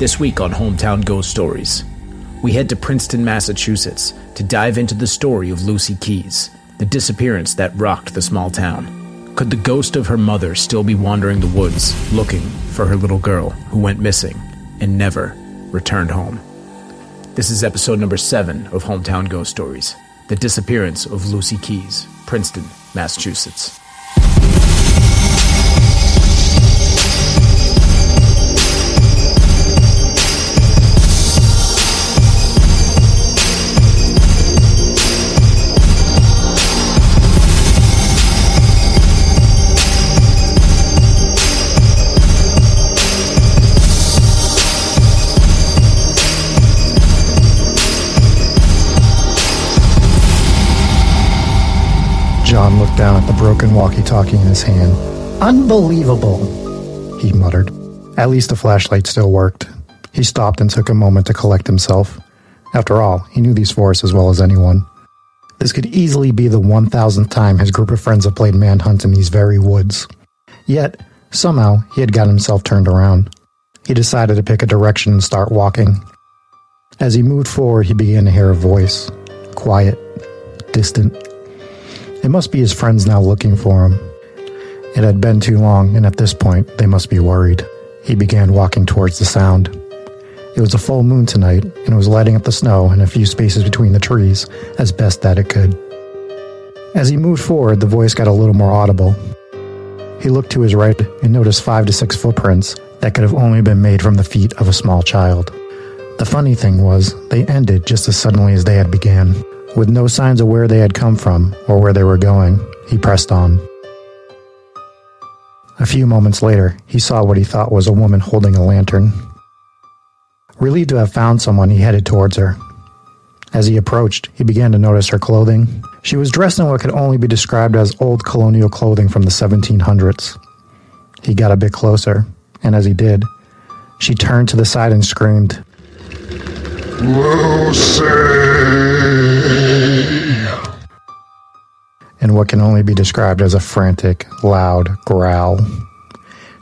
This week on Hometown Ghost Stories, we head to Princeton, Massachusetts to dive into the story of Lucy Keyes, the disappearance that rocked the small town. Could the ghost of her mother still be wandering the woods looking for her little girl who went missing and never returned home? This is episode number seven of Hometown Ghost Stories The Disappearance of Lucy Keyes, Princeton, Massachusetts. John looked down at the broken walkie talkie in his hand. Unbelievable, he muttered. At least the flashlight still worked. He stopped and took a moment to collect himself. After all, he knew these forests as well as anyone. This could easily be the 1000th time his group of friends have played manhunt in these very woods. Yet, somehow, he had got himself turned around. He decided to pick a direction and start walking. As he moved forward, he began to hear a voice quiet, distant. It must be his friends now looking for him. It had been too long, and at this point, they must be worried. He began walking towards the sound. It was a full moon tonight, and it was lighting up the snow and a few spaces between the trees as best that it could. As he moved forward, the voice got a little more audible. He looked to his right and noticed five to six footprints that could have only been made from the feet of a small child. The funny thing was, they ended just as suddenly as they had began. With no signs of where they had come from or where they were going, he pressed on. A few moments later, he saw what he thought was a woman holding a lantern. Relieved to have found someone, he headed towards her. As he approached, he began to notice her clothing. She was dressed in what could only be described as old colonial clothing from the 1700s. He got a bit closer, and as he did, she turned to the side and screamed, Lucy! In what can only be described as a frantic, loud growl.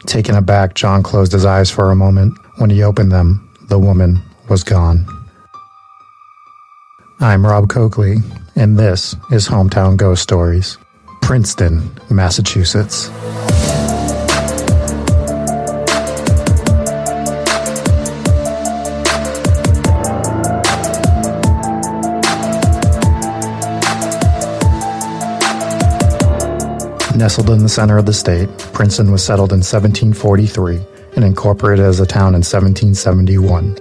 Taken aback, John closed his eyes for a moment. When he opened them, the woman was gone. I'm Rob Coakley, and this is Hometown Ghost Stories, Princeton, Massachusetts. Nestled in the center of the state, Princeton was settled in 1743 and incorporated as a town in 1771.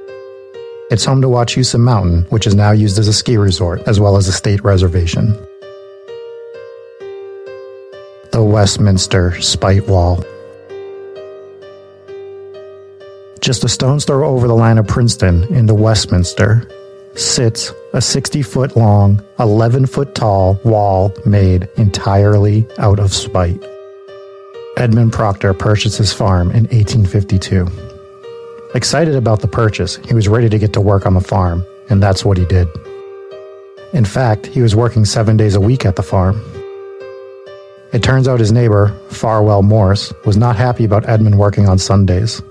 It's home to Wachusett Mountain, which is now used as a ski resort as well as a state reservation. The Westminster Spite Wall. Just a stone's throw over the line of Princeton into Westminster sits a 60 foot long, 11 foot tall wall made entirely out of spite. Edmund Proctor purchased his farm in 1852. Excited about the purchase, he was ready to get to work on the farm, and that's what he did. In fact, he was working seven days a week at the farm. It turns out his neighbor, Farwell Morse, was not happy about Edmund working on Sundays.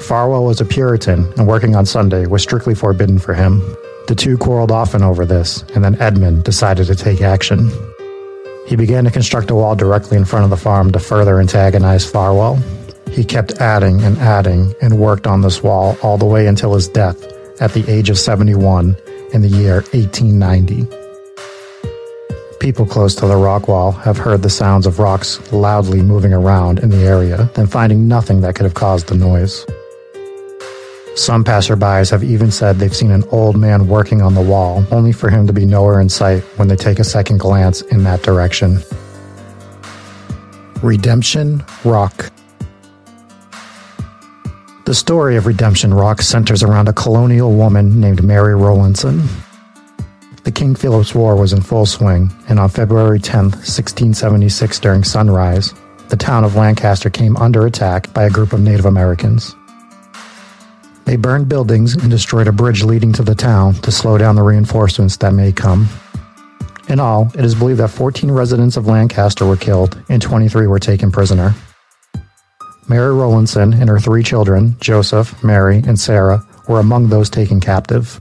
Farwell was a Puritan, and working on Sunday was strictly forbidden for him. The two quarreled often over this, and then Edmund decided to take action. He began to construct a wall directly in front of the farm to further antagonize Farwell. He kept adding and adding and worked on this wall all the way until his death at the age of 71 in the year 1890. People close to the rock wall have heard the sounds of rocks loudly moving around in the area, then finding nothing that could have caused the noise. Some passerbys have even said they've seen an old man working on the wall, only for him to be nowhere in sight when they take a second glance in that direction. Redemption Rock The story of Redemption Rock centers around a colonial woman named Mary Rowlandson. The King Philip's War was in full swing, and on February 10, 1676, during sunrise, the town of Lancaster came under attack by a group of Native Americans. They burned buildings and destroyed a bridge leading to the town to slow down the reinforcements that may come. In all, it is believed that 14 residents of Lancaster were killed and 23 were taken prisoner. Mary Rowlandson and her three children, Joseph, Mary, and Sarah, were among those taken captive.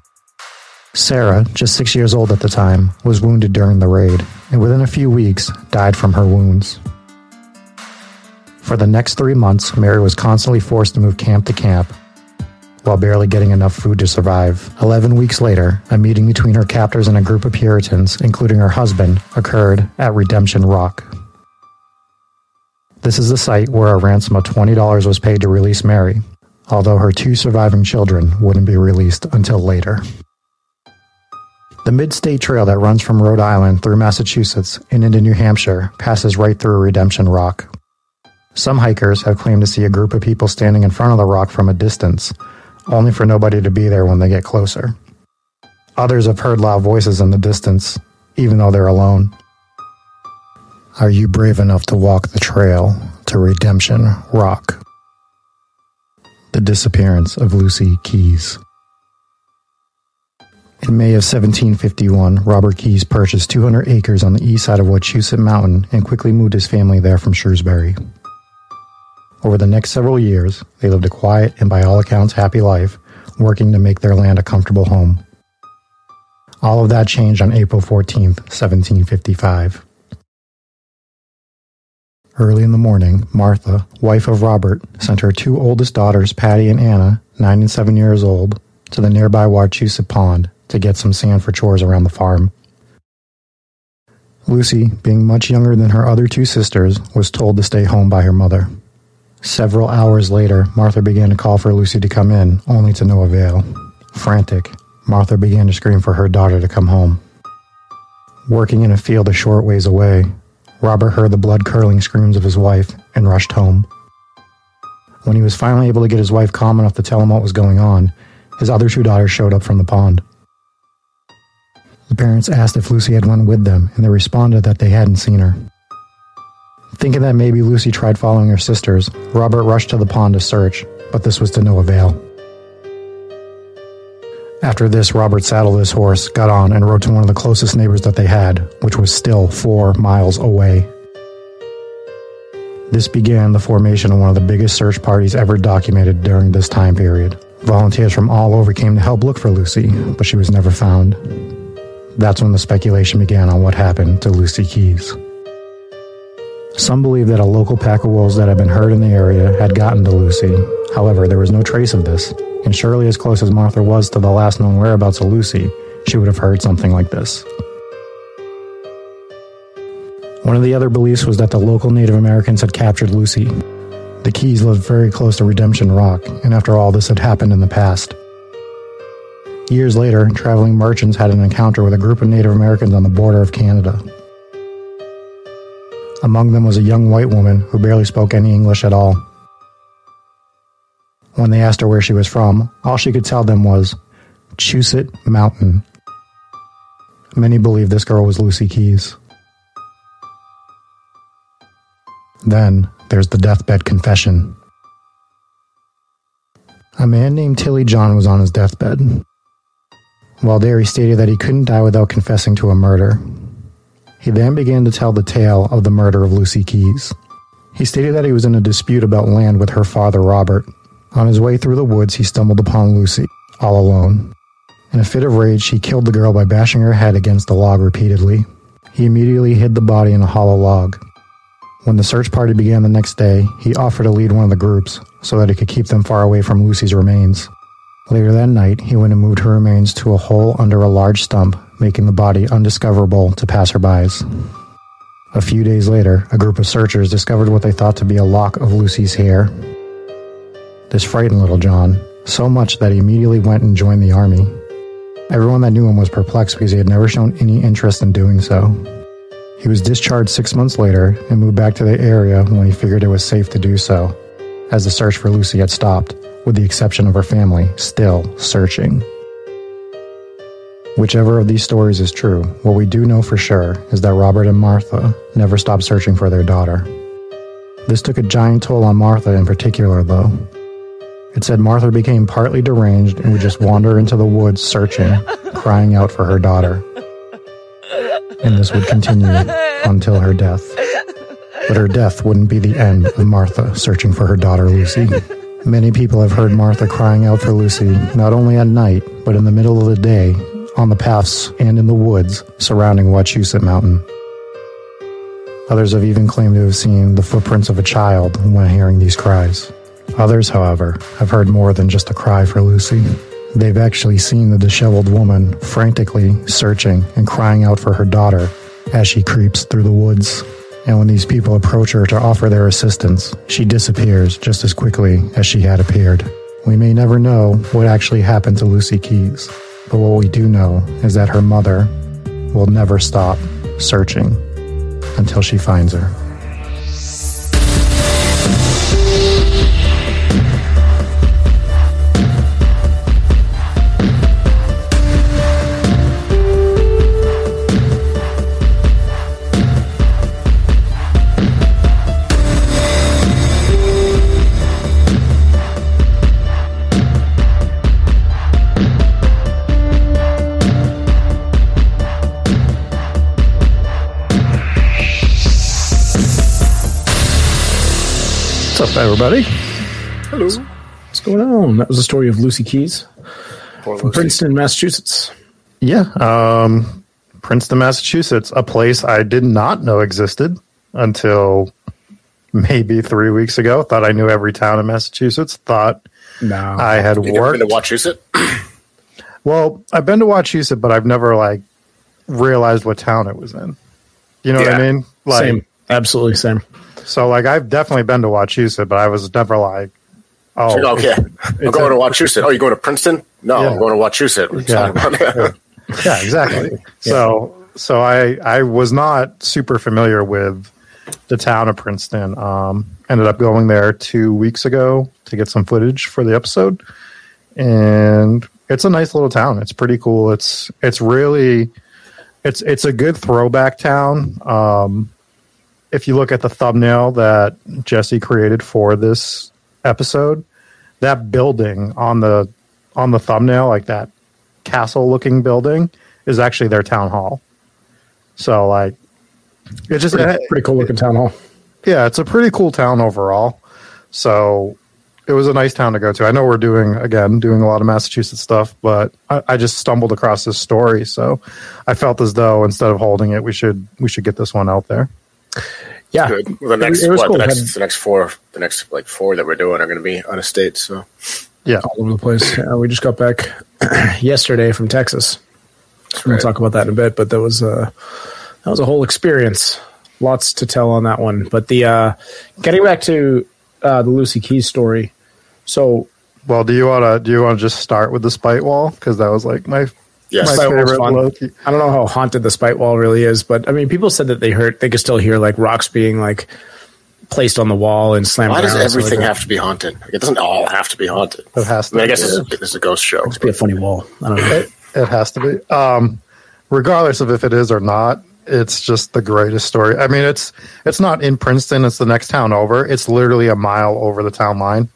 Sarah, just six years old at the time, was wounded during the raid, and within a few weeks died from her wounds. For the next three months, Mary was constantly forced to move camp to camp while barely getting enough food to survive. Eleven weeks later, a meeting between her captors and a group of Puritans, including her husband, occurred at Redemption Rock. This is the site where a ransom of $20 was paid to release Mary, although her two surviving children wouldn't be released until later. The Mid-State Trail that runs from Rhode Island through Massachusetts and into New Hampshire passes right through Redemption Rock. Some hikers have claimed to see a group of people standing in front of the rock from a distance, only for nobody to be there when they get closer. Others have heard loud voices in the distance, even though they're alone. Are you brave enough to walk the trail to Redemption Rock? The disappearance of Lucy Keyes. In May of 1751, Robert Keyes purchased 200 acres on the east side of Wachusett Mountain and quickly moved his family there from Shrewsbury. Over the next several years, they lived a quiet and by all accounts happy life, working to make their land a comfortable home. All of that changed on April 14, 1755. Early in the morning, Martha, wife of Robert, sent her two oldest daughters, Patty and Anna, nine and seven years old, to the nearby Wachusett Pond to get some sand for chores around the farm. Lucy, being much younger than her other two sisters, was told to stay home by her mother. Several hours later, Martha began to call for Lucy to come in, only to no avail. Frantic, Martha began to scream for her daughter to come home. Working in a field a short ways away, Robert heard the blood curdling screams of his wife and rushed home. When he was finally able to get his wife calm enough to tell him what was going on, his other two daughters showed up from the pond. The parents asked if Lucy had went with them, and they responded that they hadn't seen her. Thinking that maybe Lucy tried following her sisters, Robert rushed to the pond to search, but this was to no avail. After this, Robert saddled his horse, got on, and rode to one of the closest neighbors that they had, which was still four miles away. This began the formation of one of the biggest search parties ever documented during this time period. Volunteers from all over came to help look for Lucy, but she was never found. That's when the speculation began on what happened to Lucy Keyes. Some believe that a local pack of wolves that had been heard in the area had gotten to Lucy. However, there was no trace of this, and surely as close as Martha was to the last known whereabouts of Lucy, she would have heard something like this. One of the other beliefs was that the local Native Americans had captured Lucy. The Keyes lived very close to Redemption Rock, and after all, this had happened in the past. Years later, traveling merchants had an encounter with a group of Native Americans on the border of Canada. Among them was a young white woman who barely spoke any English at all. When they asked her where she was from, all she could tell them was Chusett Mountain. Many believe this girl was Lucy Keyes. Then there's the deathbed confession. A man named Tilly John was on his deathbed. While there, he stated that he couldn't die without confessing to a murder. He then began to tell the tale of the murder of Lucy Keyes. He stated that he was in a dispute about land with her father, Robert. On his way through the woods, he stumbled upon Lucy, all alone. In a fit of rage, he killed the girl by bashing her head against the log repeatedly. He immediately hid the body in a hollow log. When the search party began the next day, he offered to lead one of the groups so that he could keep them far away from Lucy's remains. Later that night, he went and moved her remains to a hole under a large stump, making the body undiscoverable to passerbys. A few days later, a group of searchers discovered what they thought to be a lock of Lucy's hair. This frightened little John, so much that he immediately went and joined the army. Everyone that knew him was perplexed because he had never shown any interest in doing so. He was discharged six months later and moved back to the area when he figured it was safe to do so, as the search for Lucy had stopped, with the exception of her family still searching. Whichever of these stories is true, what we do know for sure is that Robert and Martha never stopped searching for their daughter. This took a giant toll on Martha in particular, though. It said Martha became partly deranged and would just wander into the woods searching, crying out for her daughter. And this would continue until her death. But her death wouldn't be the end of Martha searching for her daughter Lucy. Many people have heard Martha crying out for Lucy, not only at night, but in the middle of the day, on the paths and in the woods surrounding Wachusett Mountain. Others have even claimed to have seen the footprints of a child when hearing these cries. Others, however, have heard more than just a cry for Lucy. They've actually seen the disheveled woman frantically searching and crying out for her daughter as she creeps through the woods. And when these people approach her to offer their assistance, she disappears just as quickly as she had appeared. We may never know what actually happened to Lucy Keyes, but what we do know is that her mother will never stop searching until she finds her. Up, everybody? Hello. What's going on? That was the story of Lucy Keyes from Princeton, Massachusetts. Yeah, um, Princeton, Massachusetts, a place I did not know existed until maybe three weeks ago. Thought I knew every town in Massachusetts. Thought No. I had You worked. been to Wachusett? well, I've been to Wachusett, but I've never like realized what town it was in. You know what I mean? Like, same. Absolutely same. So like I've definitely been to Wachusett, but I was never like, oh, Oh, okay. I'm going to Wachusett. Oh, you're going to Princeton? No, Yeah. I'm going to Wachusett. Yeah. yeah, exactly. So, so I I was not super familiar with the town of Princeton. Um, ended up going there two weeks ago to get some footage for the episode, and it's a nice little town. It's pretty cool. It's it's really it's it's a good throwback town. Um, if you look at the thumbnail that Jesse created for this episode, that building on the on the thumbnail, like that castle looking building, is actually their town hall. So like, it's just Pretty, pretty cool looking town hall. yeah, it's a pretty cool town overall. So it was a nice town to go to. I know we're doing again doing a lot of Massachusetts stuff, but I, I just stumbled across this story, so I felt as though instead of holding it, we should we should get this one out there. Yeah. Good. The next, It was what, cool. the Had- next, the next four, the next like four that we're doing are going to be out of state. So Yeah, all over the place. Uh, we just got back yesterday from Texas. We'll right. talk about that in a bit, but that was uh, that was a whole experience. Lots to tell on that one. But the uh, getting back to uh, the Lucy Keyes story. So Well, do you want to do you want to just start with the spite wall because that was like my yes, my Spite favorite fun. Loki. I don't know how haunted the spite wall really is, but I mean, people said that they heard they could still hear like rocks being like placed on the wall and slammed. why does down and stuff everything like have to be haunted? Like, it doesn't all have to be haunted. It has I mean, I to guess be. this is, this a ghost show. It's be a funny wall. I don't know. It, it has to be. Um, regardless of if it is or not, it's just the greatest story. I mean, it's it's not in Princeton. It's the next town over. It's literally a mile over the town line,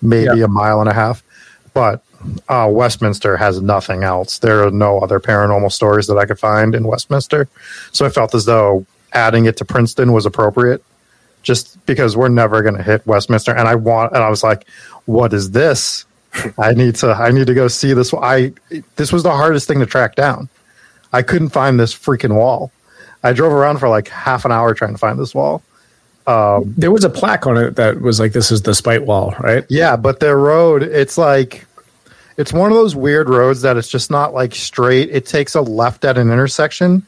maybe Yeah. a mile and a half. But uh, Westminster has nothing else. There are no other paranormal stories that I could find in Westminster. So I felt as though adding it to Princeton was appropriate, just because we're never going to hit Westminster. And I want, and I was like, what is this? I need to I need to go see this. I this was the hardest thing to track down. I couldn't find this freaking wall. I drove around for like half an hour trying to find this wall. There was a plaque on it that was like, "This is the spite wall," right? Yeah, but their road, it's like it's one of those weird roads that it's just not like straight. It takes a left at an intersection.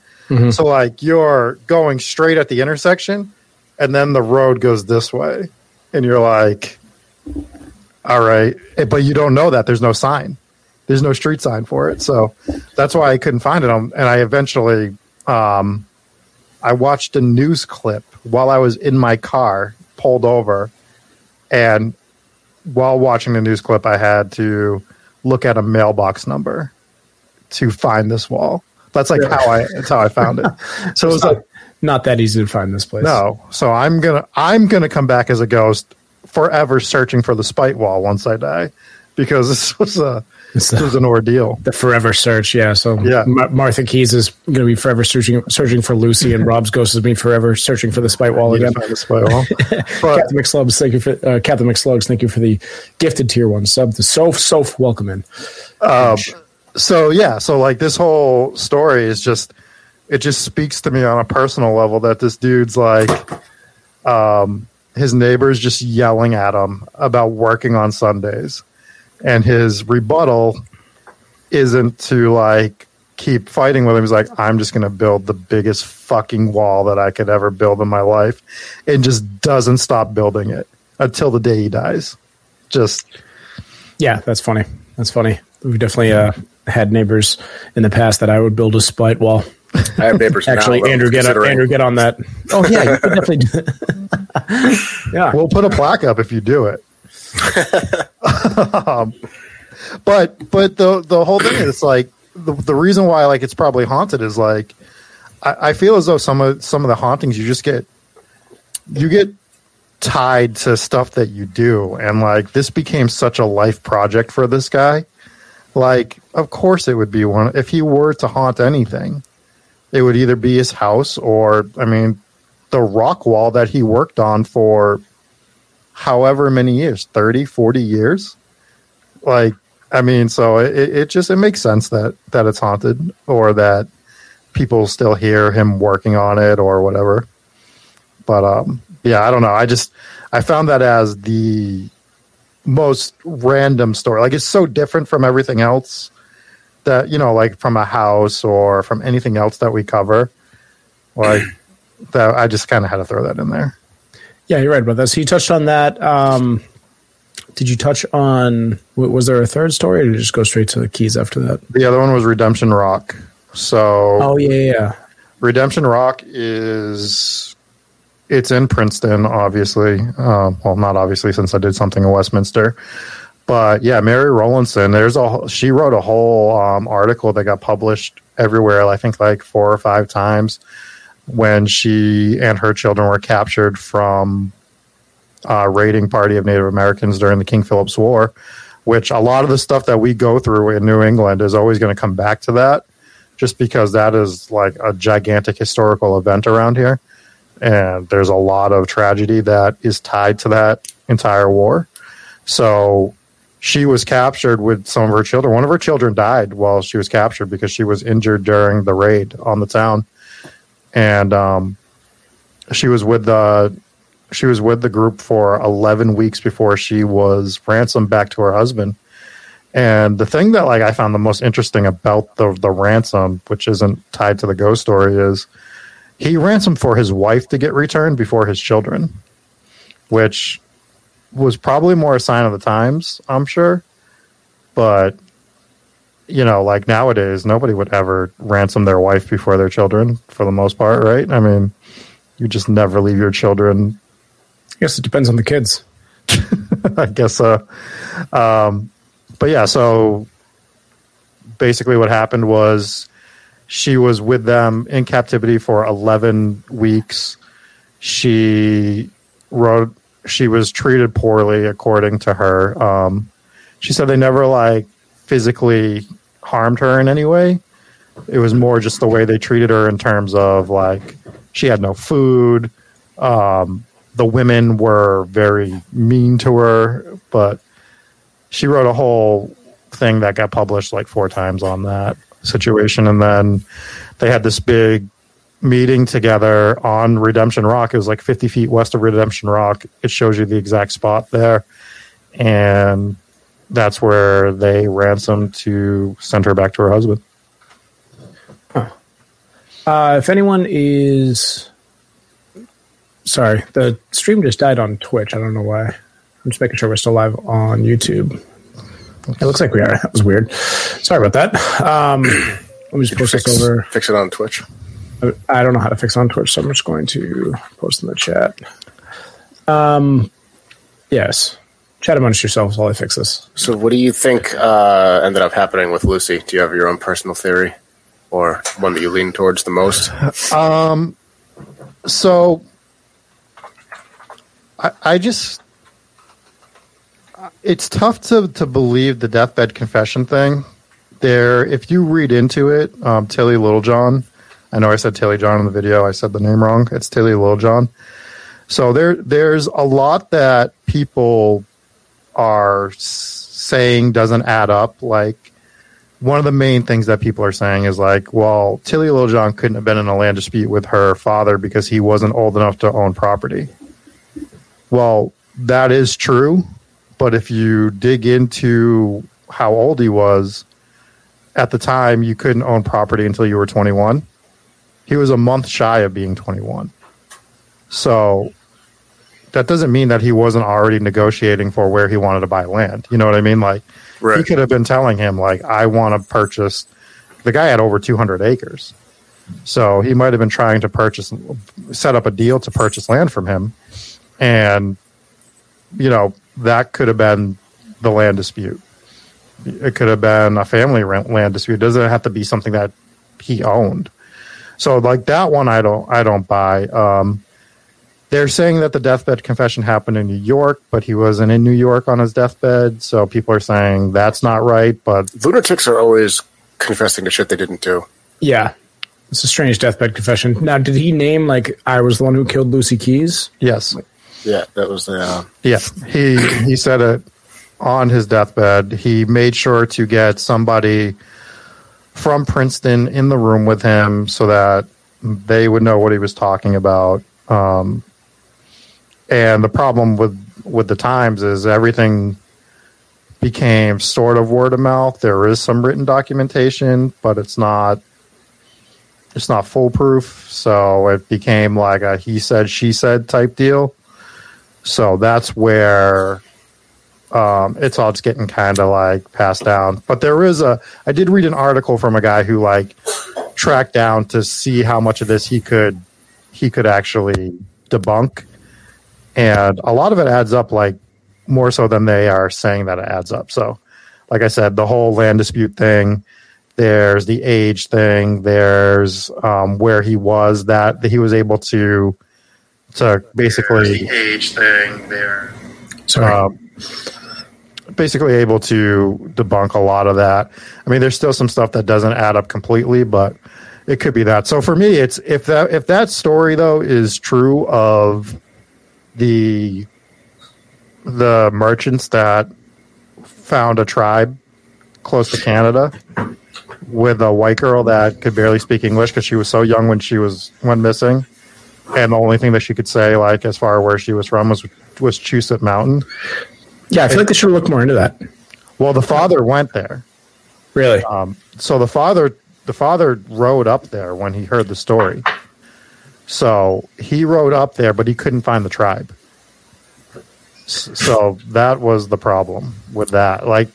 So like you're going straight at the intersection and then the road goes this way. And you're like all right, Eh, but you don't know that there's no sign. There's no street sign for it. So that's why I couldn't find it. Um, And I eventually um I watched a news clip while I was in my car, pulled over, and while watching the news clip, I had to look at a mailbox number to find this wall. That's like how I that's how I found it. So it was It's like not, not that easy to find this place. no. So I'm gonna I'm gonna come back as a ghost forever searching for the spite wall once I die. because this was a It's this the, was an ordeal. the forever search. Yeah. So Yeah. Ma- Martha Keyes is going to be forever searching searching for Lucy, and Rob's ghost is being forever searching for the spite wall again. the spite wall. But Captain McSlugs, thank you for uh, Captain McSlugs. Thank you for the gifted tier one sub. The Soph Soph welcome in. Um, so yeah, so like this whole story is just it just speaks to me on a personal level that this dude's like um his neighbors just yelling at him about working on Sundays. And his rebuttal isn't to like keep fighting with him. He's like, I'm just gonna build the biggest fucking wall that I could ever build in my life and just doesn't stop building it until the day he dies. Just Yeah, that's funny. That's funny. We've definitely uh, had neighbors in the past that I would build a spite wall. I have neighbors Actually, now. Andrew, get considering- Andrew, get on that. Oh yeah, you could definitely. Do that. yeah, We'll put a plaque up if you do it. Um, but but the the whole thing is like the the reason why like it's probably haunted is like I, I feel as though some of some of the hauntings you just get you get tied to stuff that you do. And like this became such a life project for this guy. Like of course it would be one if he were to haunt anything it would either be his house or i mean the rock wall that he worked on for however many years 30 40 years? Like i mean so it, it just it makes sense that that it's haunted or that people still hear him working on it or whatever. But um yeah i don't know. I just i found that as the most random story. Like it's so different from everything else that you know like from a house or from anything else that we cover. Like that i just kind of had to throw that in there yeah, you're right about that. So you touched on that. Um, did you touch on? Was there a third story, or did you just go straight to the Keyes after that? The other one was Redemption Rock. So Oh yeah, yeah. Redemption Rock is it's in Princeton, obviously. Um, well, not obviously since I did something in Westminster, but yeah, Mary Rowlandson. There's a she wrote a whole um, article that got published everywhere. I think like four or five times when she and her children were captured from a raiding party of Native Americans during the King Philip's War. Which a lot of the stuff that we go through in New England is always going to come back to that just because that is like a gigantic historical event around here. And there's a lot of tragedy that is tied to that entire war. So she was captured with some of her children. One of her children died while she was captured because she was injured during the raid on the town. And um, she was with the she was with the group for 11 weeks before she was ransomed back to her husband. And the thing that like I found the most interesting about the the ransom, which isn't tied to the ghost story, is he ransomed for his wife to get returned before his children, which was probably more a sign of the times, I'm sure. But you know, like nowadays, nobody would ever ransom their wife before their children, for the most part, right? I mean, you just never leave your children I guess it depends on the kids. I guess so. Um, but yeah, so basically what happened was she was with them in captivity for 11 weeks. She wrote, she was treated poorly, according to her. Um, she said they never like physically harmed her in any way. It was more just the way they treated her in terms of like she had no food. Um, the women were very mean to her, but she wrote a whole thing that got published like four times on that situation. And then they had this big meeting together on Redemption Rock. It was like 50 feet west of Redemption Rock. It shows you the exact spot there. And that's where they ransomed to send her back to her husband. Uh, if anyone is sorry, the stream just died on Twitch. I don't know why. I'm just making sure we're still live on YouTube. It looks like we are. That was weird. Sorry about that. Um, let me just post Fix, this over. fix it on Twitch. I don't know how to fix it on Twitch, so I'm just going to post in the chat. Um, yes, chat amongst yourselves while I fix this. So, what do you think uh, ended up happening with Lucy? Do you have your own personal theory, or one that you lean towards the most? Um, so I, I just it's tough to to believe the deathbed confession thing. There, if you read into it, um, Tilly Littlejohn. I know I said Tilly John in the video. I said the name wrong. It's Tilly Littlejohn. So there, there's a lot that people are saying doesn't add up. Like one of the main things that people are saying is like, well, Tilly Littlejohn couldn't have been in a land dispute with her father because he wasn't old enough to own property. Well, that is true, but if you dig into how old he was at the time, you couldn't own property until you were 21. He was a month shy of being 21. So that doesn't mean that he wasn't already negotiating for where he wanted to buy land. You know what I mean? Like right. he could have been telling him like I want to purchase the guy had over 200 acres. So he might have been trying to purchase set up a deal to purchase land from him and you know, that could have been the land dispute. It could have been a family land dispute. It doesn't have to be something that he owned. So like that one I don't I don't buy. Um, they're saying that the deathbed confession happened in New York, but he wasn't in New York on his deathbed. So people are saying that's not right. But lunatics are always confessing to shit they didn't do. Yeah, it's a strange deathbed confession. Now, did he name like I was the one who killed Lucy Keyes? Yes. Yeah, that was the. Uh... Yeah, he he said it on his deathbed. He made sure to get somebody from Princeton in the room with him so that they would know what he was talking about. Um, and the problem with with the Times is everything became sort of word of mouth. There is some written documentation, but it's not it's not foolproof. So it became like a he said she said type deal. So that's where um, it's all just getting kind of like passed down. But there is a, I did read an article from a guy who like tracked down to see how much of this he could, he could actually debunk. And a lot of it adds up like more so than they are saying that it adds up. So, like I said, the whole land dispute thing, there's the age thing, there's um, where he was that, that he was able to to basically the age thing there. Sorry. Um, basically able to debunk a lot of that. I mean, there's still some stuff that doesn't add up completely, but it could be that. So for me, it's if that if that story though is true of the the merchants that found a tribe close to Canada with a white girl that could barely speak English because she was so young when she was went missing and the only thing that she could say, like as far where she was from, was was Chusett Mountain. Yeah, I feel like they should look more into that. Well, the father went there. Really? Um, so the father, the father rode up there when he heard the story. So he rode up there, but he couldn't find the tribe. So that was the problem with that. Like,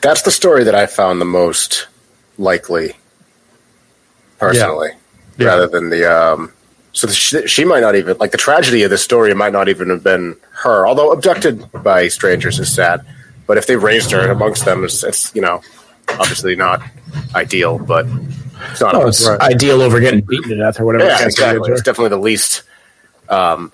that's the story that I found the most likely, personally, yeah. rather than the um, so she, she, might not even like the tragedy of the story might not even have been her, although abducted by strangers is sad. But if they raised her amongst them, it's, it's you know obviously not ideal, but it's not oh, it's right. ideal over getting beaten to death or whatever. Yeah, exactly. It's definitely the least um,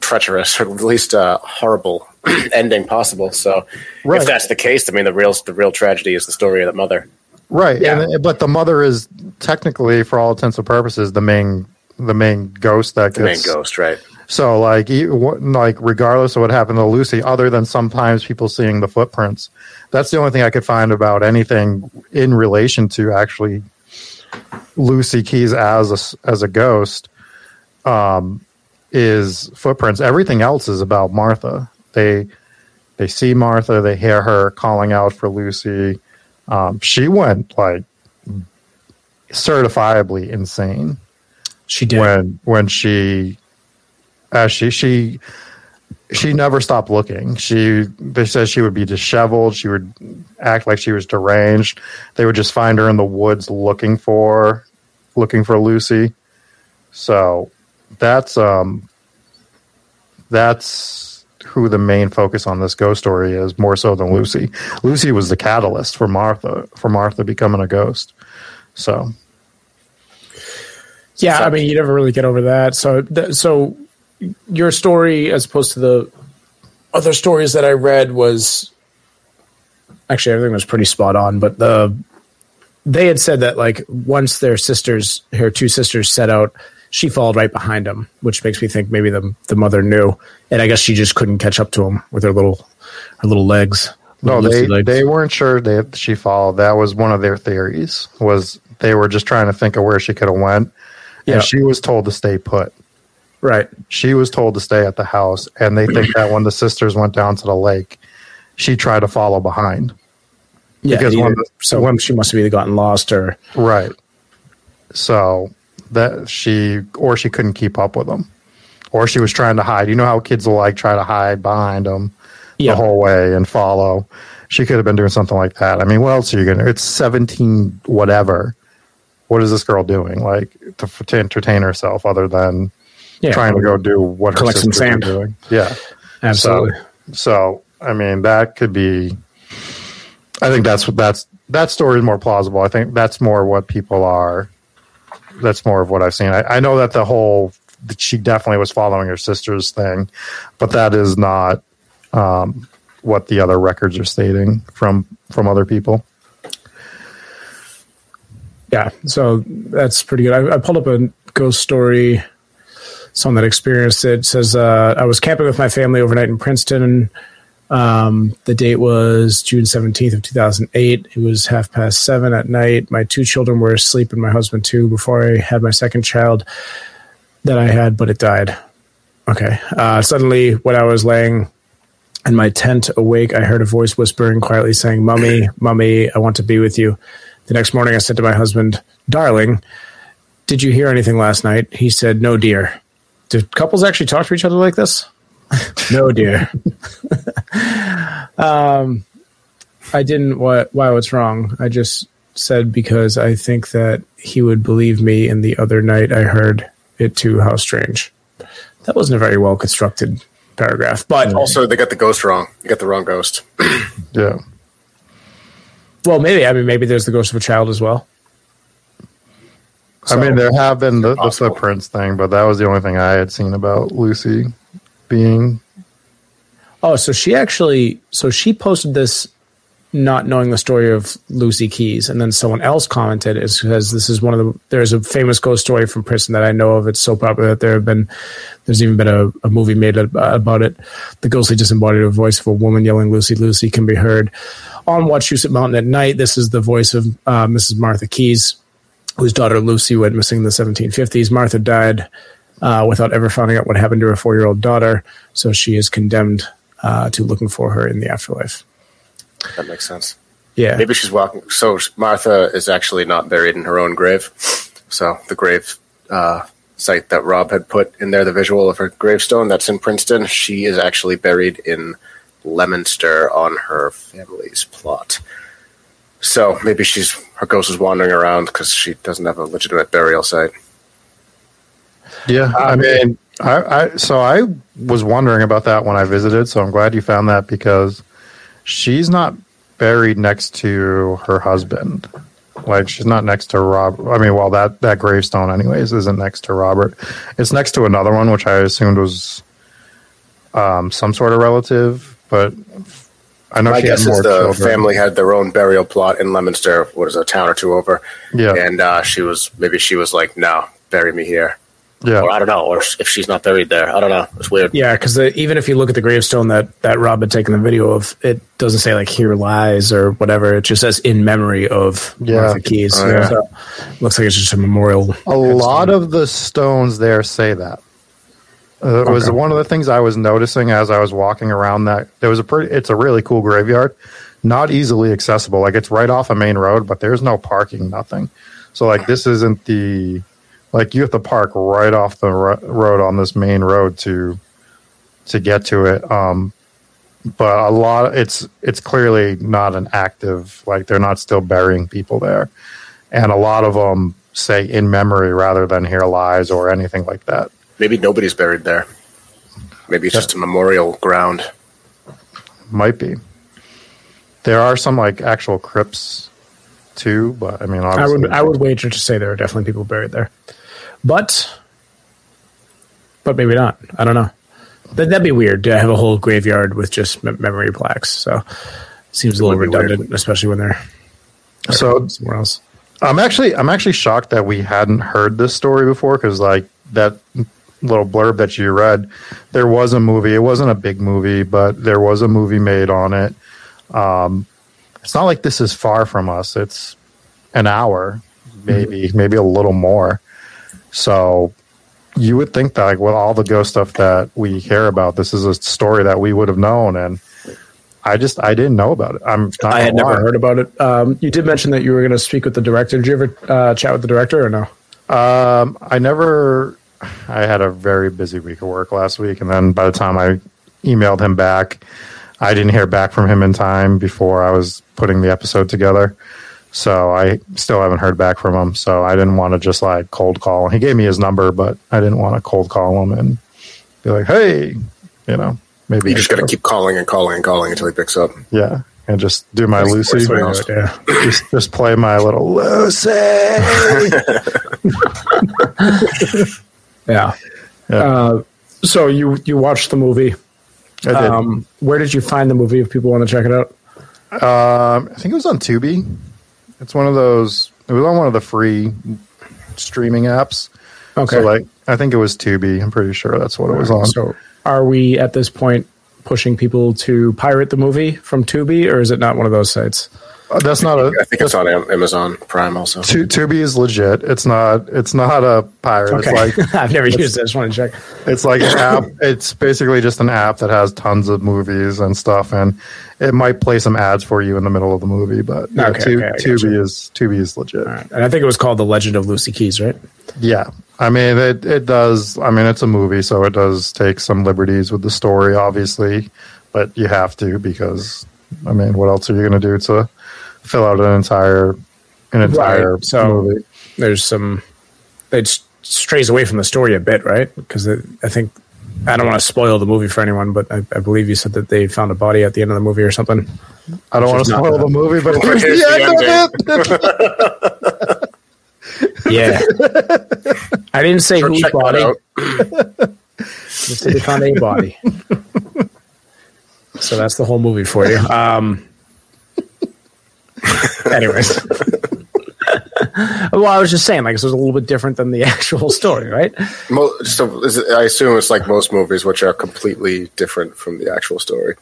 treacherous or the least uh, horrible ending possible. So right. if that's the case, I mean the real the real tragedy is the story of the mother. Right. Yeah. And, but the mother is technically, for all intents and purposes, the main the main ghost that the gets, main ghost, right? So like like regardless of what happened to Lucy, other than sometimes people seeing the footprints, that's the only thing I could find about anything in relation to actually Lucy Keyes as a, as a ghost. Um, is footprints. Everything else is about Martha. They they see Martha, they hear her calling out for Lucy. Um, she went like certifiably insane. She did when when she as she she she never stopped looking. She they said she would be disheveled. She would act like she was deranged. They would just find her in the woods looking for looking for Lucy. So that's um that's who the main focus on this ghost story is more so than Lucy. Lucy was the catalyst for Martha for Martha becoming a ghost. So yeah, so, I mean, you never really get over that. So, so your story, as opposed to the other stories that I read was actually everything was pretty spot on, but the they had said that like once their sisters, her two sisters, set out, she followed right behind them, which makes me think maybe the the mother knew, and I guess she just couldn't catch up to him with her little her little legs. No, they they weren't sure that she followed. That was one of their theories. Was they were just trying to think of where she could have went, yeah. and she was told to stay put. Right. She was told to stay at the house, and they think that when the sisters went down to the lake, she tried to follow behind. Yeah, because either, the, so when, she must have either gotten lost or right. So that she or she couldn't keep up with them, or she was trying to hide. You know how kids will like try to hide behind them yeah. the whole way and follow. She could have been doing something like that. I mean, what else are you gonna? It's seventeen, whatever. What is this girl doing? Like to, to entertain herself, other than yeah, trying to go do what collect some sand. doing. Yeah, absolutely. So, so, I mean, that could be. I think that's that's that story is more plausible. I think that's more what people are. That's more of what I've seen. I, I know that the whole that she definitely was following her sister's thing, but that is not um, what the other records are stating from from other people. Yeah, so that's pretty good. I, I pulled up a ghost story someone that experienced it says uh, I was camping with my family overnight in Princeton. Um, the date was June 17th of 2008. It was half past seven at night. My two children were asleep and my husband too before I had my second child that I had, but it died. Okay. Uh, suddenly, when I was laying in my tent awake, I heard a voice whispering quietly saying, Mummy, Mummy, I want to be with you. The next morning, I said to my husband, Darling, did you hear anything last night? He said, No, dear. Do couples actually talk to each other like this? no, dear. um, I didn't. What? Why? What's wrong? I just said because I think that he would believe me. And the other night, I heard it too. How strange. That wasn't a very well constructed paragraph. But also, they got the ghost wrong. You got the wrong ghost. yeah. Well, maybe. I mean, maybe there's the ghost of a child as well. So, I mean, there have been the, the footprints thing, but that was the only thing I had seen about Lucy being. Oh, so she actually, so she posted this not knowing the story of Lucy Keyes, and then someone else commented is because this is one of the there's a famous ghost story from Princeton that I know of. It's so popular that there have been there's even been a, a movie made about it. The ghostly disembodied voice of a woman yelling "Lucy, Lucy" can be heard on Wachusett Mountain at night. This is the voice of uh, Mrs. Martha Keyes whose daughter Lucy went missing in the 1750s. Martha died uh, without ever finding out what happened to her four year old daughter, so she is condemned uh, to looking for her in the afterlife. That makes sense. Yeah. Maybe she's walking. So Martha is actually not buried in her own grave. So the grave uh, site that Rob had put in there, the visual of her gravestone that's in Princeton, she is actually buried in Leominster on her family's plot. So maybe she's her ghost is wandering around because she doesn't have a legitimate burial site. Yeah, I mean, I, I so I was wondering about that when I visited. So I'm glad you found that because she's not buried next to her husband. Like she's not next to Rob. I mean, well, that that gravestone, anyways, isn't next to Robert. It's next to another one, which I assumed was um, some sort of relative. But I know. My guess is the children. family had their own burial plot in Leominster. What is it, a town or two over? Yeah, and uh, she was maybe she was like, "No, bury me here." Yeah, or I don't know, or if she's not buried there, I don't know. It's weird. Yeah, because even if you look at the gravestone that that Rob had taken the video of, it doesn't say like "here lies" or whatever. It just says "in memory of yeah. Martha Keyes." Oh, yeah. So looks like it's just a memorial. A lot of the stones there say that. Uh, it was one of the things I was noticing as I was walking around that there was a pretty it's a really cool graveyard. Not easily accessible. Like it's right off a main road, but there's no parking, nothing. So like this isn't the like you have to park right off the ro- road on this main road to to get to it. Um but a lot it's it's clearly not an active like they're not still burying people there. And a lot of them say in memory rather than here lies or anything like that. Maybe nobody's buried there. Maybe it's just a memorial ground. Might be. There are some like actual crypts too, but I mean, I would I would wager to say there are definitely people buried there, but but maybe not. I don't know. That, would be weird to have a whole graveyard with just memory plaques. So it seems a little redundant, weird. especially when they're so somewhere else. I'm actually I'm actually shocked that we hadn't heard this story before because like that little blurb that you read, there was a movie. It wasn't a big movie, but there was a movie made on it. Um, it's not like this is far from us. It's an hour, maybe, maybe a little more. So you would think that, like, with all the ghost stuff that we hear about, this is a story that we would have known. And I just, I didn't know about it. I'm I had never heard about it. Um, you did mention that you were going to speak with the director. Did you ever uh, chat with the director or no? Um, I never. I had a very busy week of work last week, and then by the time I emailed him back, I didn't hear back from him in time before I was putting the episode together. So I still haven't heard back from him. So I didn't want to just like cold call. He gave me his number, but I didn't want to cold call him and be like, "Hey, you know, maybe." You just got to keep calling and calling and calling until he picks up. Yeah, and just do my Lucy. Yeah. just, just play my little Lucy. yeah. yeah. Uh, so you you watched the movie. I did. Um, where did you find the movie? If people want to check it out, um, I think it was on Tubi. It's one of those. It was on one of the free streaming apps. Okay. So like, I think it was Tubi. I'm pretty sure that's what it was on. So, are we at this point pushing people to pirate the movie from Tubi, or is it not one of those sites? That's not a. I think it's on Amazon Prime also. Tubi is legit. It's not. It's not a pirate. Okay. It's like I've never used it. I just want to check. It's like an app. It's basically just an app that has tons of movies and stuff, and it might play some ads for you in the middle of the movie. But yeah, okay, tu- okay, Tubi is Tubi is legit. Right. And I think it was called The Legend of Lucy Keyes, right? Yeah. I mean, it it does. I mean, it's a movie, so it does take some liberties with the story, obviously, but you have to because I mean, what else are you going to do to fill out an entire an entire right. so movie. There's some it strays away from the story a bit, right? Because I think I don't want to spoil the movie for anyone, but I, I, believe you said that they found a body at the end of the movie or something. I don't want to spoil the movie, but here's the end of it. yeah, I didn't say whose body. Just they found a body. so that's the whole movie for you. Um, Anyways. well, I was just saying, like, this was a little bit different than the actual story, right? So, I assume it's like most movies, which are completely different from the actual story.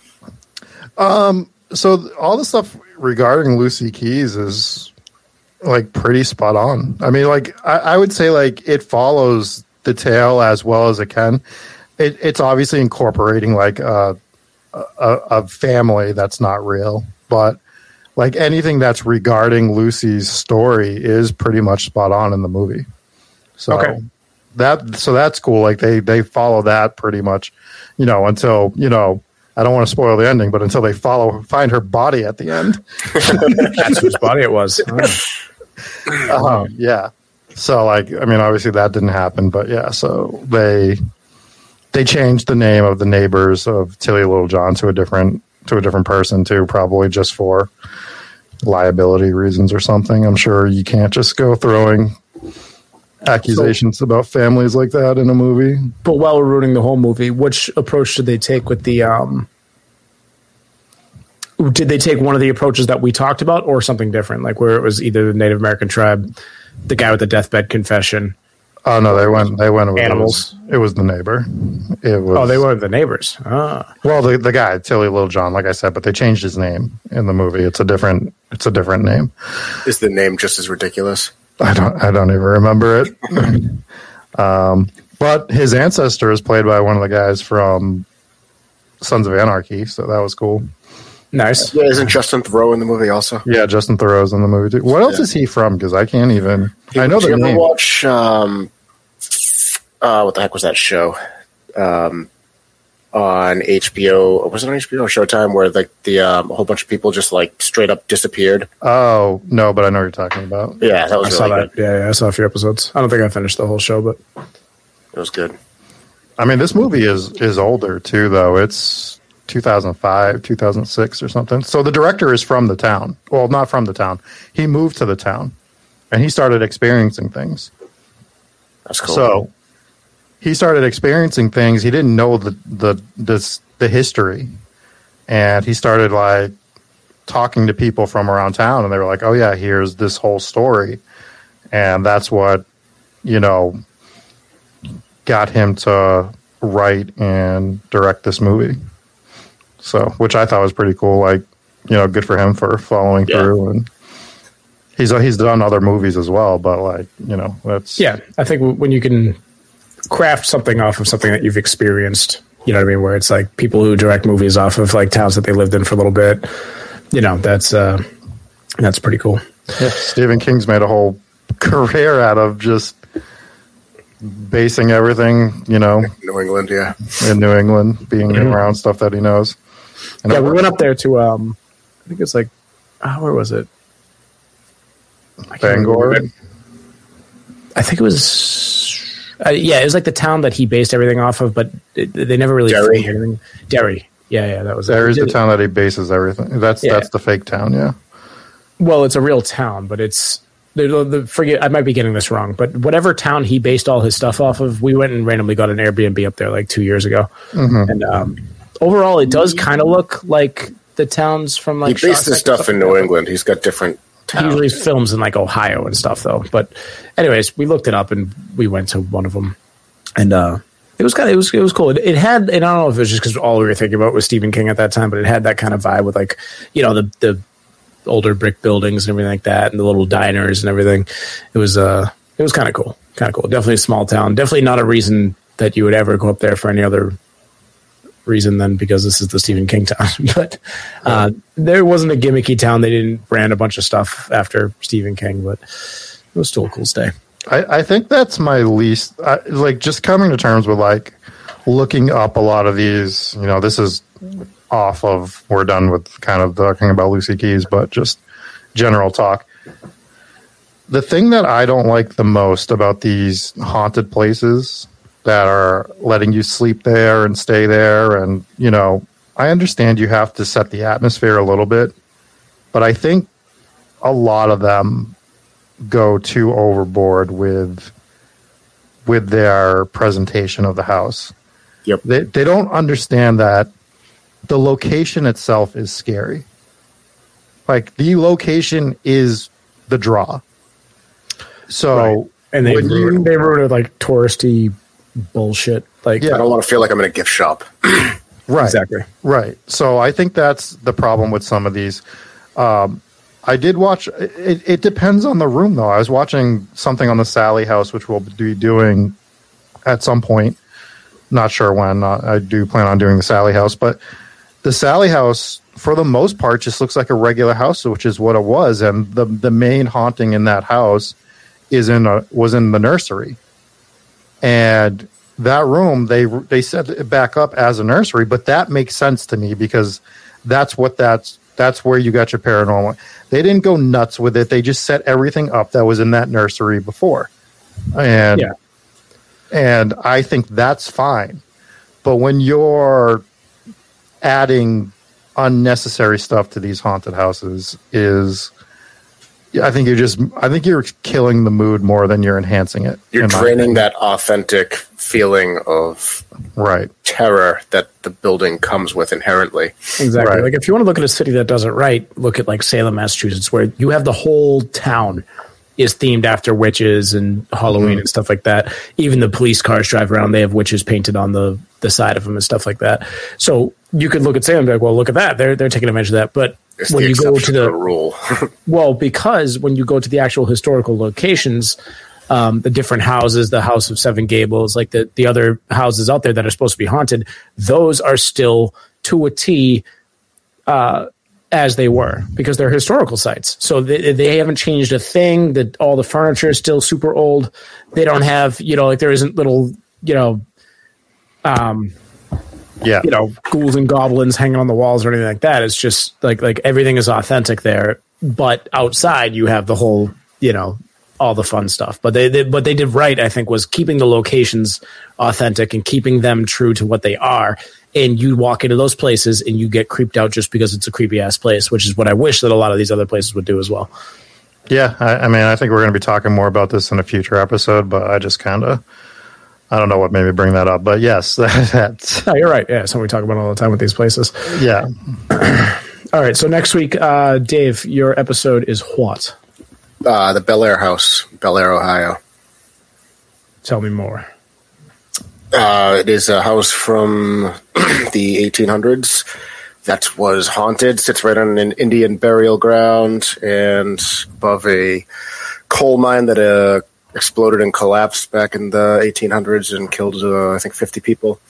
Um. So all the stuff regarding Lucy Keyes is like pretty spot on. I mean, like, I, I would say like it follows the tale as well as it can. It, it's obviously incorporating like a, a, a family that's not real, but like anything that's regarding Lucy's story is pretty much spot on in the movie. So okay. that so that's cool. Like they they follow that pretty much, you know, until you know. I don't want to spoil the ending, but until they follow find her body at the end, that's whose body it was. Oh. Um, yeah. So like, I mean, obviously that didn't happen, but yeah. So they they changed the name of the neighbors of Tilly Littlejohn to a different to a different person too, probably just for liability reasons or something. I'm sure you can't just go throwing accusations so, about families like that in a movie. But while we're ruining the whole movie, which approach did they take with the um did they take one of the approaches that we talked about or something different like where it was either the Native American tribe, the guy with the deathbed confession Oh no, they went. They went with animals. It was, it was the neighbor. It was. Oh, they were the neighbors. Ah. Well, the the guy Tilly Littlejohn, like I said, but they changed his name in the movie. It's a different. It's a different name. Is the name just as ridiculous? I don't. I don't even remember it. um, but his ancestor is played by one of the guys from Sons of Anarchy, so that was cool. Nice. Yeah, isn't Justin Theroux in the movie also? Yeah, Justin Theroux's in the movie too. What else yeah. is he from? Because I can't even. I know the you name. ever watch? Um, uh, what the heck was that show? Um, on HBO, was it on HBO or Showtime, where like the um, a whole bunch of people just like straight up disappeared? Oh no, but I know what you're talking about. Yeah, that was. I really saw that. Yeah, yeah, I saw a few episodes. I don't think I finished the whole show, but it was good. I mean, this movie is is older too, though. It's 2005, 2006 or something. So the director is from the town. Well, not from the town. He moved to the town and he started experiencing things. That's cool. So he started experiencing things he didn't know the the this the history, and he started like talking to people from around town, and they were like, "Oh yeah, here's this whole story," and that's what you know got him to write and direct this movie. So, which I thought was pretty cool. Like, you know, good for him for following yeah. through and he's he's done other movies as well, but like you know that's yeah. I think when you can craft something off of something that you've experienced, you know what I mean, where it's like people who direct movies off of like towns that they lived in for a little bit, you know, that's uh that's pretty cool. Yeah, Stephen King's made a whole career out of just basing everything, you know, New England, yeah, in New England, being around stuff that he knows. And yeah, we went up there to um, I think it's like, oh, where was it? Bangor. I think it was. Uh, yeah, it was like the town that he based everything off of, but it, they never really Derry. anything. Derry. Yeah, yeah, that was. Derry's the town that he bases everything. That's yeah. that's the fake town. Yeah. Well, it's a real town, but it's the, the, forget. I might be getting this wrong, but whatever town he based all his stuff off of, we went and randomly got an Airbnb up there like two years ago, mm-hmm. and um, overall, it does kind of look like the towns from like. He based his stuff in New England. He's got different he usually films in like Ohio and stuff though. But anyways, we looked it up and we went to one of them, and uh, it was kind of it was it was cool. It, it, had and I don't know if it was just because all we were thinking about was Stephen King at that time, but it had that kind of vibe with like you know the the older brick buildings and everything like that, and the little diners and everything. It was uh it was kind of cool, kind of cool. Definitely a small town. Definitely not a reason that you would ever go up there for any other reason than because this is the Stephen King town. but uh, there wasn't a gimmicky town. They didn't brand a bunch of stuff after Stephen King, but it was still a cool stay. I, I think that's my least like just coming to terms with like looking up a lot of these. You know, this is off of we're done with kind of talking about Lucy Keyes, but just general talk. The thing that I don't like the most about these haunted places that are letting you sleep there and stay there. And, you know, I understand you have to set the atmosphere a little bit, but I think a lot of them go too overboard with with their presentation of the house. Yep. They they don't understand that the location itself is scary. Like the location is the draw. So right. and they you, they wrote it like touristy bullshit. Like, yeah. I don't want to feel like I'm in a gift shop. right. Exactly. Right. So I think that's the problem with some of these. Um, I did watch. It, it, depends on the room, though. I was watching something on the Sallie House, which we'll be doing at some point. Not sure when. Uh, I do plan on doing the Sallie House, but the Sallie House, for the most part, just looks like a regular house, which is what it was. And the the main haunting in that house is in a was in the nursery and that room they they set it back up as a nursery but that makes sense to me because that's what that's that's where you got your paranormal. They didn't go nuts with it. They just set everything up that was in that nursery before. And yeah. and i think that's fine. But when you're adding unnecessary stuff to these haunted houses is I think you're just. I think you're killing the mood more than you're enhancing it. You're draining that authentic feeling of right terror that the building comes with inherently. Exactly. Right. Like if you want to look at a city that does it right, look at like Salem, Massachusetts, where you have the whole town is themed after witches and Halloween mm-hmm. and stuff like that. Even the police cars drive around; they have witches painted on the the side of them and stuff like that. So you could look at Salem and be like, "Well, look at that; they're they're taking advantage of that." But it's when you go to the rule. well, because when you go to the actual historical locations, um, the different houses, the House of Seven Gables, like the the other houses out there that are supposed to be haunted, those are still to a T. Uh, as they were because they're historical sites. So they, they haven't changed a thing. That all the furniture is still super old. They don't have you know like there isn't little you know um yeah. you know ghouls and goblins hanging on the walls or anything like that. It's just like like everything is authentic there but outside you have the whole you know all the fun stuff. But they, they what they did right i think was keeping the locations authentic and keeping them true to what they are. And you walk into those places and you get creeped out just because it's a creepy ass place which is what i wish that a lot of these other places would do as well. Yeah i, I mean i think we're going to be talking more about this in a future episode but i just kind of I don't know what made me bring that up, but yes, that's. No, you're right. Yeah, something we talk about all the time with these places. Yeah. all right. So next week, uh, Dave, your episode is what? Uh, the Bellaire House, Bellaire, Ohio. Tell me more. Uh, it is a house from the 1800s that was haunted. Sits right on an Indian burial ground and above a coal mine that uh, exploded and collapsed back in the 1800s and killed, uh, I think, 50 people.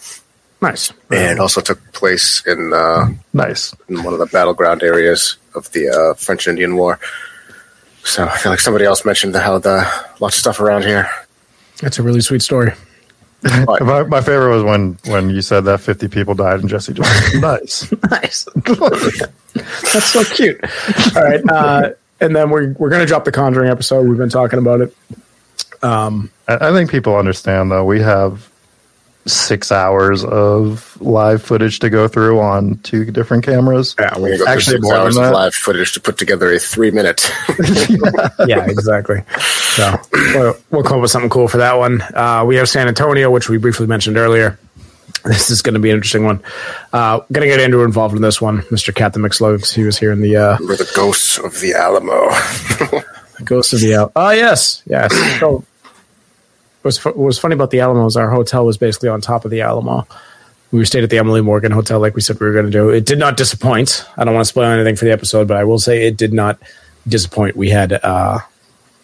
Nice. And also took place in uh, nice in one of the battleground areas of the uh, French Indian War. So I feel like somebody else mentioned how the lots of stuff around here. That's a really sweet story. my, my, favorite was when when you said that 50 people died and Jesse just nice. nice. That's so cute. All right. Uh, and then we're, we're going to drop the Conjuring episode. We've been talking about it. Um, I, I think people understand, though. We have six hours of live footage to go through on two different cameras. Yeah, we're go actually six hours of live footage to put together a three minute. yeah, exactly. So we'll, we'll, come up with something cool for that one. Uh, we have San Antonio, which we briefly mentioned earlier. This is going to be an interesting one. Uh, going to get Andrew involved in this one, Mr. Captain McSlugs. He was here in the. Uh, We're the ghosts of the Alamo. the ghosts of the Alamo. Oh yes, yes. So was what was funny about the Alamo is our hotel was basically on top of the Alamo. We stayed at the Emily Morgan Hotel, like we said we were going to do. It did not disappoint. I don't want to spoil anything for the episode, but I will say it did not disappoint. We had uh,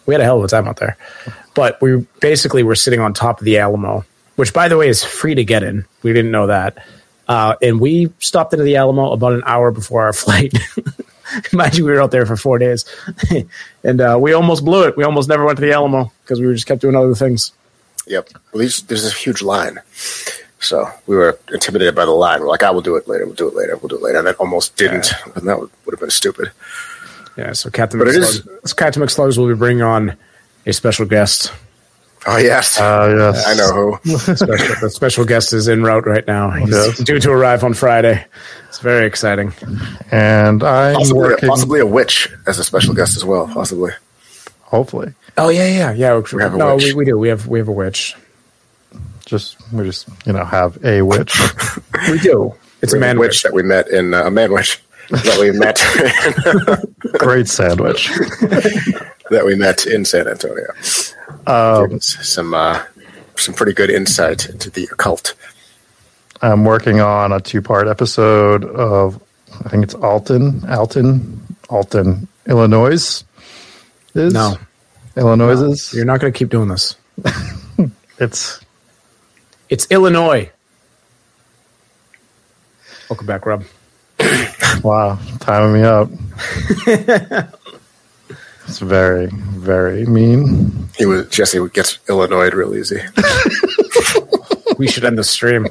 we had a hell of a time out there, but we basically were sitting on top of the Alamo, which by the way is free to get in. We didn't know that, uh, and we stopped into the Alamo about an hour before our flight. You, we were out there for four days, and uh, we almost blew it. We almost never went to the Alamo because we just kept doing other things. Yep. Well, there's, there's a huge line. So we were intimidated by the line. We're like, I will do it later. We'll do it later. We'll do it later. And then almost didn't. Yeah. And that would, would, have been stupid. Yeah. So Captain, but McSlugs, Captain McSlugs will be bringing on a special guest. Oh, yes. Uh, yes. I know who. special, the special guest is en route right now. He's yes. due to arrive on Friday. It's very exciting. And I'm possibly, working... possibly a witch as a special guest as well. Possibly. Hopefully. Oh yeah, yeah, yeah. We have a no, witch. We, we do. We have we have a witch. Just we just you know have a witch. we do. It's we a man witch, witch, that we met in uh, a man witch that we met. Great sandwich that we met in San Antonio. Um, some uh, some pretty good insight into the occult. I'm working on a two part episode of I think it's Alton, Alton, Alton, Illinois is? No. Illinois no. is? You're not going to keep doing this. it's it's Illinois. Welcome back, Rob. wow, timing me up. it's very, very mean. He was Jesse would get Illinois real easy. we should end the stream.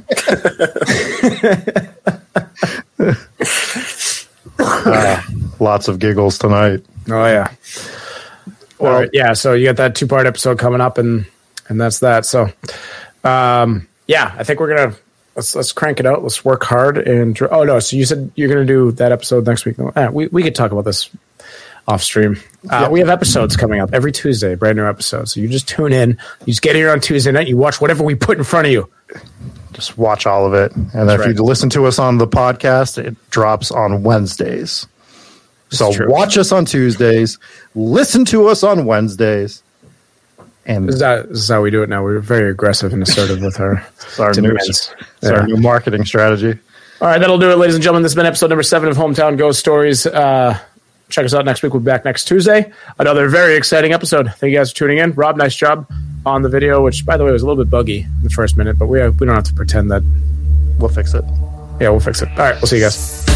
uh, lots of giggles tonight. Oh yeah. Well, yeah. So you got that two part episode coming up, and and that's that. So, um, yeah, I think we're gonna let's let's crank it out. Let's work hard and oh no. So you said you're gonna do that episode next week. Eh, we we could talk about this off stream. Uh, yep. We have episodes coming up every Tuesday, brand new episodes. So you just tune in. You just get here on Tuesday night. You watch whatever we put in front of you. Just watch all of it, and if right. you listen to us on the podcast, it drops on Wednesdays so watch us on Tuesdays, listen to us on Wednesdays. And this is, how, this is how we do it now. We're very aggressive and assertive with our, our, new, it's yeah. our new marketing strategy. All right, that'll do it, ladies and gentlemen. This has been episode number seven of Hometown Ghost Stories. Uh, check us out next week. We'll be back next Tuesday. Another very exciting episode. Thank you guys for tuning in. Rob, nice job on the video, which, by the way, was a little bit buggy in the first minute, but we, have, we don't have to pretend that. We'll fix it. Yeah, we'll fix it. All right, we'll see you guys.